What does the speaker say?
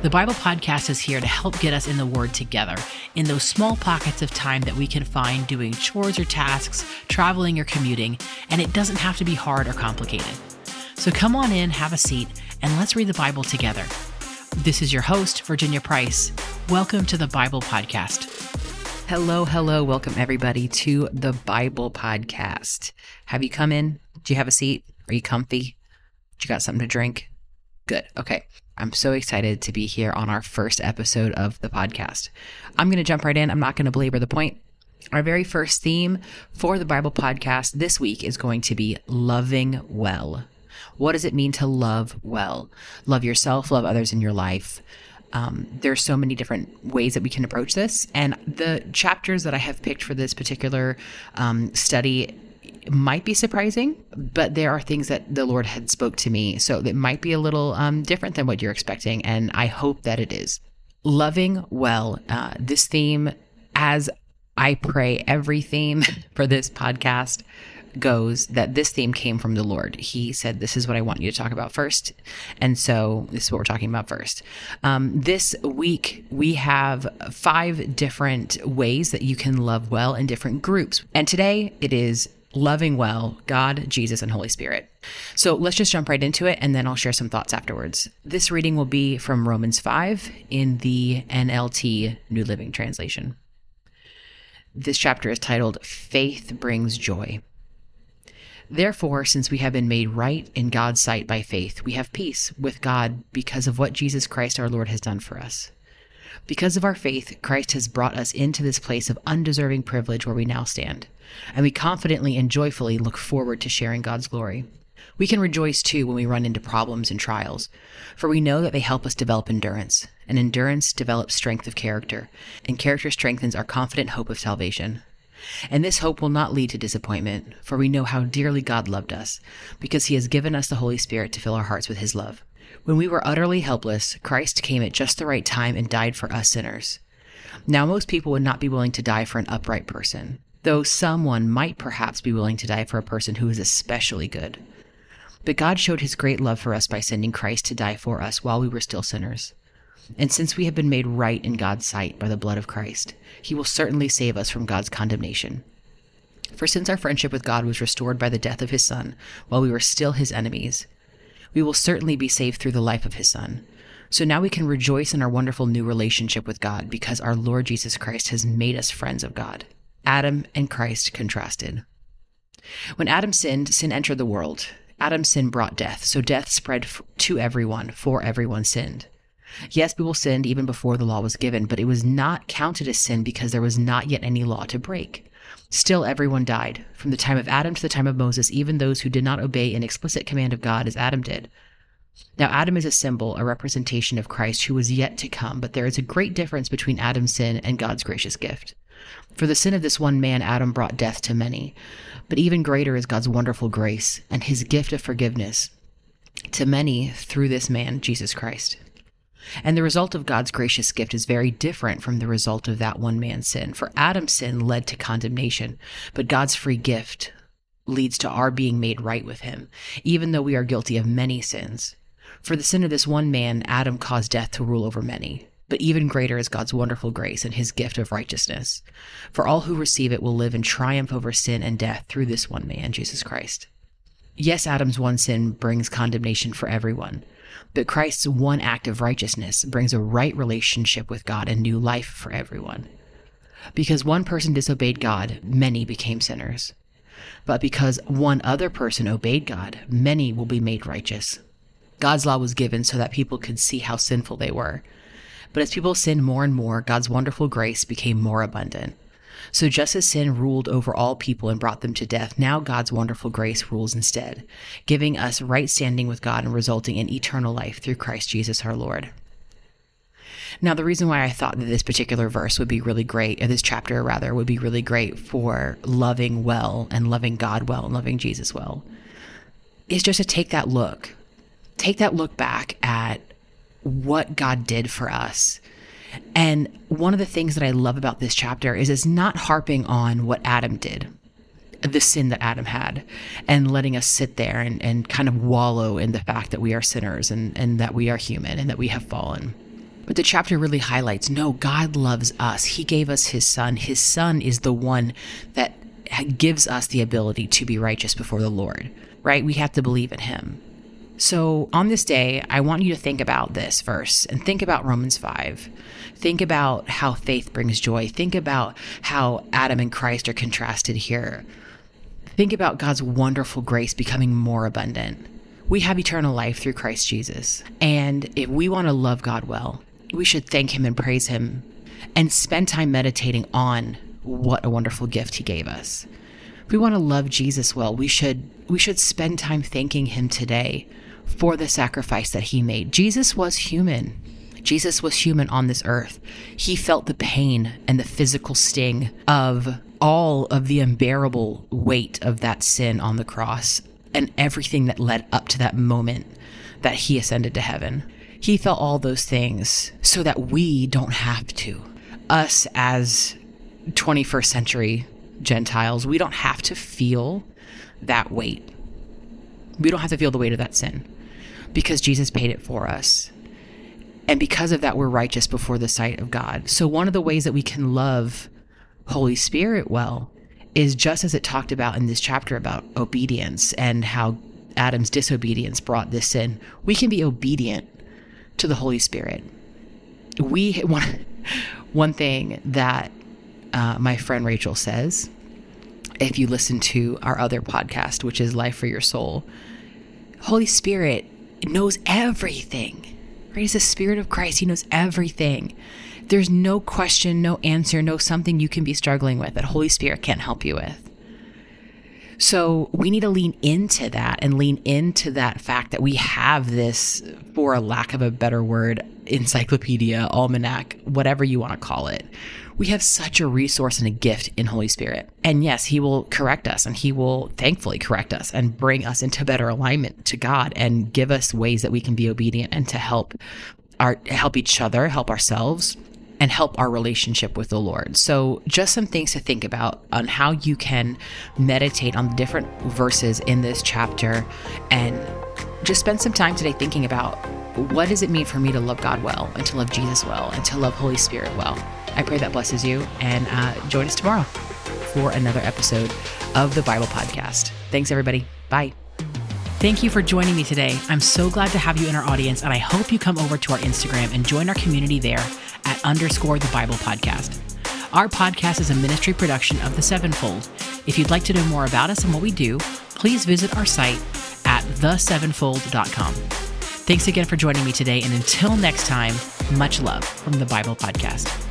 The Bible Podcast is here to help get us in the Word together in those small pockets of time that we can find doing chores or tasks, traveling or commuting, and it doesn't have to be hard or complicated. So come on in, have a seat, and let's read the Bible together. This is your host, Virginia Price. Welcome to the Bible Podcast. Hello, hello. Welcome, everybody, to the Bible Podcast. Have you come in? Do you have a seat? Are you comfy? Do you got something to drink? Good. Okay. I'm so excited to be here on our first episode of the podcast. I'm going to jump right in. I'm not going to belabor the point. Our very first theme for the Bible podcast this week is going to be loving well. What does it mean to love well? Love yourself, love others in your life. Um, there's so many different ways that we can approach this. And the chapters that I have picked for this particular um, study might be surprising, but there are things that the Lord had spoke to me. So it might be a little um, different than what you're expecting. And I hope that it is. Loving well, uh, this theme, as I pray every theme for this podcast goes that this theme came from the Lord. He said, This is what I want you to talk about first. And so this is what we're talking about first. Um, this week, we have five different ways that you can love well in different groups. And today it is loving well God, Jesus, and Holy Spirit. So let's just jump right into it and then I'll share some thoughts afterwards. This reading will be from Romans 5 in the NLT New Living Translation. This chapter is titled Faith Brings Joy. Therefore, since we have been made right in God's sight by faith, we have peace with God because of what Jesus Christ our Lord has done for us. Because of our faith, Christ has brought us into this place of undeserving privilege where we now stand, and we confidently and joyfully look forward to sharing God's glory. We can rejoice too when we run into problems and trials, for we know that they help us develop endurance, and endurance develops strength of character, and character strengthens our confident hope of salvation. And this hope will not lead to disappointment, for we know how dearly God loved us, because he has given us the Holy Spirit to fill our hearts with his love. When we were utterly helpless, Christ came at just the right time and died for us sinners. Now, most people would not be willing to die for an upright person, though someone might perhaps be willing to die for a person who is especially good. But God showed his great love for us by sending Christ to die for us while we were still sinners. And since we have been made right in God's sight by the blood of Christ, he will certainly save us from God's condemnation. For since our friendship with God was restored by the death of his Son, while we were still his enemies, we will certainly be saved through the life of his Son. So now we can rejoice in our wonderful new relationship with God because our Lord Jesus Christ has made us friends of God. Adam and Christ contrasted. When Adam sinned, sin entered the world. Adam's sin brought death, so death spread to everyone, for everyone sinned. Yes, people sinned even before the law was given, but it was not counted as sin because there was not yet any law to break. Still, everyone died. From the time of Adam to the time of Moses, even those who did not obey an explicit command of God as Adam did. Now, Adam is a symbol, a representation of Christ who was yet to come, but there is a great difference between Adam's sin and God's gracious gift. For the sin of this one man, Adam brought death to many. But even greater is God's wonderful grace and his gift of forgiveness to many through this man, Jesus Christ. And the result of God's gracious gift is very different from the result of that one man's sin. For Adam's sin led to condemnation, but God's free gift leads to our being made right with him, even though we are guilty of many sins. For the sin of this one man, Adam caused death to rule over many. But even greater is God's wonderful grace and his gift of righteousness. For all who receive it will live in triumph over sin and death through this one man, Jesus Christ. Yes, Adam's one sin brings condemnation for everyone, but Christ's one act of righteousness brings a right relationship with God and new life for everyone. Because one person disobeyed God, many became sinners. But because one other person obeyed God, many will be made righteous. God's law was given so that people could see how sinful they were. But as people sinned more and more, God's wonderful grace became more abundant. So just as sin ruled over all people and brought them to death, now God's wonderful grace rules instead, giving us right standing with God and resulting in eternal life through Christ Jesus our Lord. Now, the reason why I thought that this particular verse would be really great, or this chapter rather, would be really great for loving well and loving God well and loving Jesus well, is just to take that look. Take that look back at what God did for us and one of the things that I love about this chapter is it's not harping on what Adam did, the sin that Adam had, and letting us sit there and, and kind of wallow in the fact that we are sinners and, and that we are human and that we have fallen. But the chapter really highlights no, God loves us. He gave us his son. His son is the one that gives us the ability to be righteous before the Lord, right? We have to believe in him. So on this day, I want you to think about this verse and think about Romans 5. Think about how faith brings joy. Think about how Adam and Christ are contrasted here. Think about God's wonderful grace becoming more abundant. We have eternal life through Christ Jesus. And if we want to love God well, we should thank him and praise him and spend time meditating on what a wonderful gift he gave us. If we want to love Jesus well, we should we should spend time thanking him today for the sacrifice that he made. Jesus was human. Jesus was human on this earth. He felt the pain and the physical sting of all of the unbearable weight of that sin on the cross and everything that led up to that moment that he ascended to heaven. He felt all those things so that we don't have to. Us as 21st century Gentiles, we don't have to feel that weight. We don't have to feel the weight of that sin because Jesus paid it for us. And because of that, we're righteous before the sight of God. So, one of the ways that we can love Holy Spirit well is just as it talked about in this chapter about obedience and how Adam's disobedience brought this sin. We can be obedient to the Holy Spirit. We one one thing that uh, my friend Rachel says, if you listen to our other podcast, which is Life for Your Soul, Holy Spirit knows everything. Right? He's the Spirit of Christ. He knows everything. There's no question, no answer, no something you can be struggling with that Holy Spirit can't help you with. So we need to lean into that and lean into that fact that we have this, for a lack of a better word, encyclopedia, almanac, whatever you want to call it. We have such a resource and a gift in Holy Spirit. And yes, He will correct us and He will thankfully correct us and bring us into better alignment to God and give us ways that we can be obedient and to help our help each other, help ourselves, and help our relationship with the Lord. So, just some things to think about on how you can meditate on the different verses in this chapter and just spend some time today thinking about what does it mean for me to love God well and to love Jesus well and to love Holy Spirit well. I pray that blesses you and uh, join us tomorrow for another episode of the Bible Podcast. Thanks, everybody. Bye. Thank you for joining me today. I'm so glad to have you in our audience, and I hope you come over to our Instagram and join our community there at underscore the Bible podcast. Our podcast is a ministry production of the Sevenfold. If you'd like to know more about us and what we do, please visit our site at thesevenfold.com. Thanks again for joining me today, and until next time, much love from the Bible Podcast.